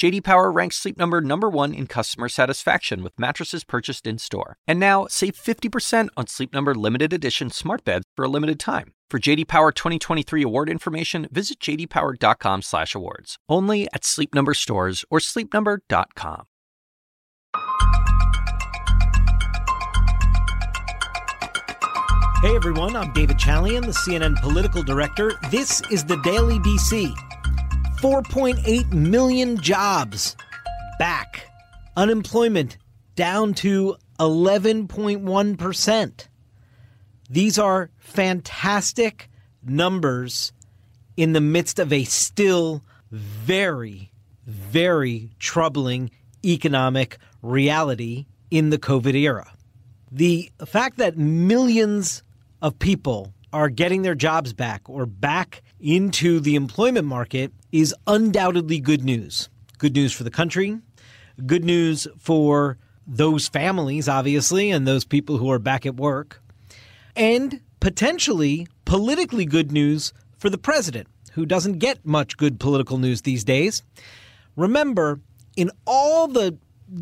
JD Power ranks Sleep Number number 1 in customer satisfaction with mattresses purchased in-store. And now, save 50% on Sleep Number limited edition smart beds for a limited time. For JD Power 2023 award information, visit jdpower.com/awards. Only at Sleep Number stores or sleepnumber.com. Hey everyone, I'm David Chalian, the CNN political director. This is the Daily DC. 4.8 million jobs back. Unemployment down to 11.1%. These are fantastic numbers in the midst of a still very, very troubling economic reality in the COVID era. The fact that millions of people are getting their jobs back or back into the employment market is undoubtedly good news. Good news for the country, good news for those families, obviously, and those people who are back at work, and potentially politically good news for the president, who doesn't get much good political news these days. Remember, in all the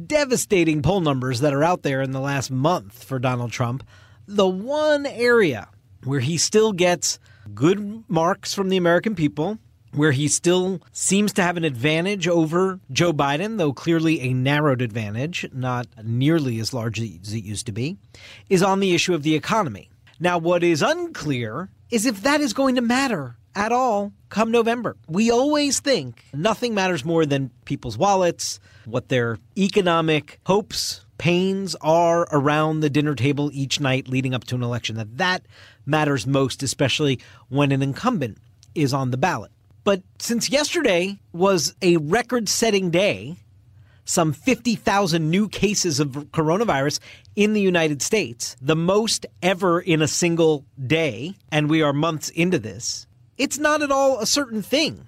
devastating poll numbers that are out there in the last month for Donald Trump, the one area where he still gets good marks from the American people, where he still seems to have an advantage over Joe Biden, though clearly a narrowed advantage, not nearly as large as it used to be, is on the issue of the economy. Now, what is unclear is if that is going to matter at all come November. We always think nothing matters more than people's wallets, what their economic hopes, pains are around the dinner table each night leading up to an election. That that matters most, especially when an incumbent is on the ballot. But since yesterday was a record setting day, some 50,000 new cases of coronavirus in the United States, the most ever in a single day, and we are months into this, it's not at all a certain thing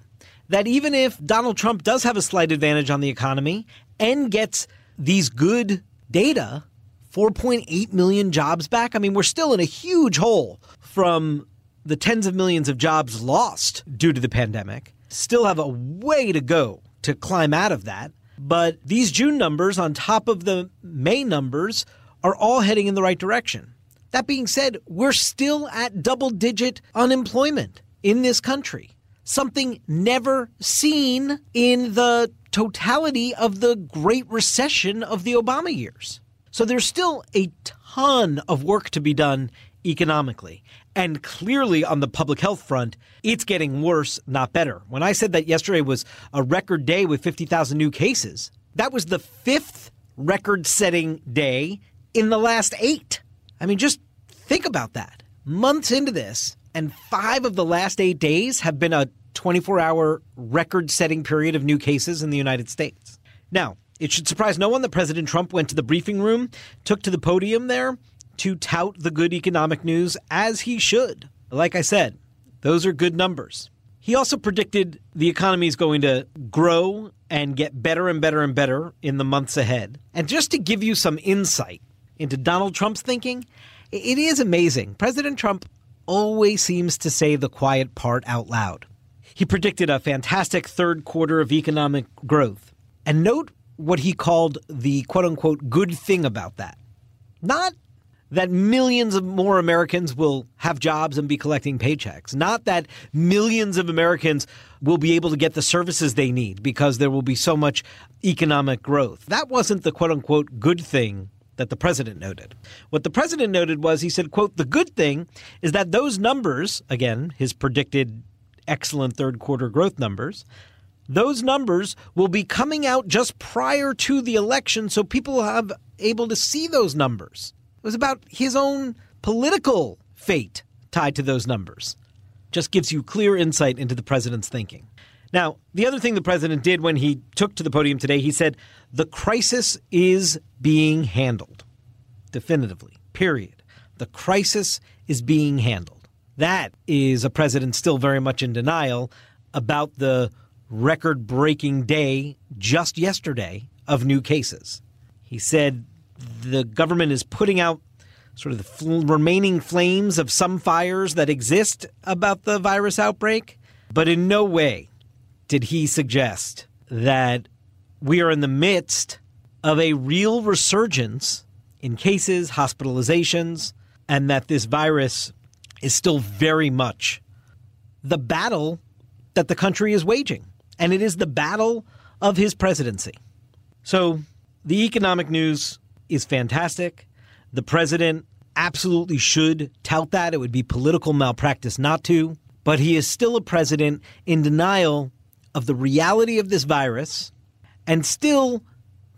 that even if Donald Trump does have a slight advantage on the economy and gets these good data, 4.8 million jobs back, I mean, we're still in a huge hole from the tens of millions of jobs lost due to the pandemic. Still have a way to go to climb out of that. But these June numbers, on top of the May numbers, are all heading in the right direction. That being said, we're still at double digit unemployment in this country, something never seen in the totality of the Great Recession of the Obama years. So there's still a ton of work to be done economically. And clearly on the public health front, it's getting worse, not better. When I said that yesterday was a record day with 50,000 new cases, that was the fifth record setting day in the last eight. I mean, just think about that. Months into this, and five of the last eight days have been a 24 hour record setting period of new cases in the United States. Now, it should surprise no one that President Trump went to the briefing room, took to the podium there to tout the good economic news as he should. Like I said, those are good numbers. He also predicted the economy is going to grow and get better and better and better in the months ahead. And just to give you some insight into Donald Trump's thinking, it is amazing. President Trump always seems to say the quiet part out loud. He predicted a fantastic third quarter of economic growth. And note what he called the quote unquote good thing about that. Not that millions of more Americans will have jobs and be collecting paychecks. Not that millions of Americans will be able to get the services they need because there will be so much economic growth. That wasn't the quote unquote good thing that the president noted. What the president noted was he said, quote, the good thing is that those numbers, again, his predicted excellent third quarter growth numbers, those numbers will be coming out just prior to the election so people will have able to see those numbers. It was about his own political fate tied to those numbers. Just gives you clear insight into the president's thinking. Now, the other thing the president did when he took to the podium today, he said, the crisis is being handled. Definitively, period. The crisis is being handled. That is a president still very much in denial about the record breaking day just yesterday of new cases. He said the government is putting out sort of the fl- remaining flames of some fires that exist about the virus outbreak, but in no way did he suggest that we are in the midst of a real resurgence in cases, hospitalizations, and that this virus is still very much the battle that the country is waging. And it is the battle of his presidency. So the economic news is fantastic. The president absolutely should tout that. It would be political malpractice not to. But he is still a president in denial of the reality of this virus and still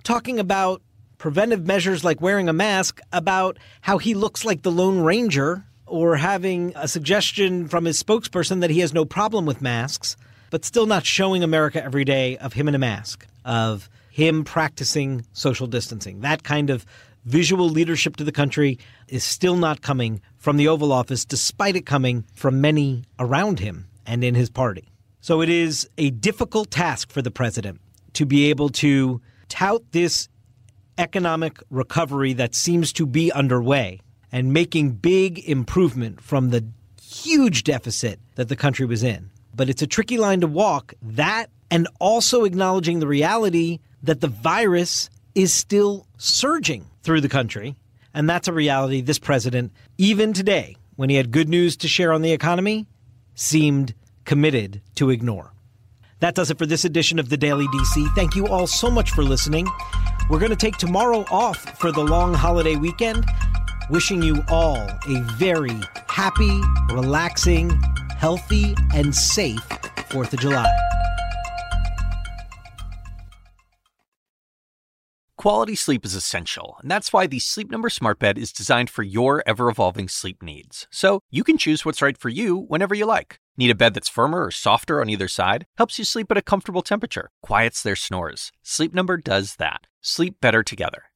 talking about preventive measures like wearing a mask, about how he looks like the Lone Ranger, or having a suggestion from his spokesperson that he has no problem with masks, but still not showing America every day of him in a mask, of him practicing social distancing. That kind of visual leadership to the country is still not coming from the Oval Office, despite it coming from many around him and in his party. So it is a difficult task for the president to be able to tout this economic recovery that seems to be underway and making big improvement from the huge deficit that the country was in. But it's a tricky line to walk that and also acknowledging the reality that the virus is still surging through the country. And that's a reality this president, even today, when he had good news to share on the economy, seemed committed to ignore. That does it for this edition of the Daily DC. Thank you all so much for listening. We're going to take tomorrow off for the long holiday weekend. Wishing you all a very happy, relaxing, healthy, and safe 4th of July. Quality sleep is essential, and that's why the Sleep Number Smart Bed is designed for your ever evolving sleep needs. So you can choose what's right for you whenever you like. Need a bed that's firmer or softer on either side? Helps you sleep at a comfortable temperature, quiets their snores. Sleep Number does that. Sleep better together.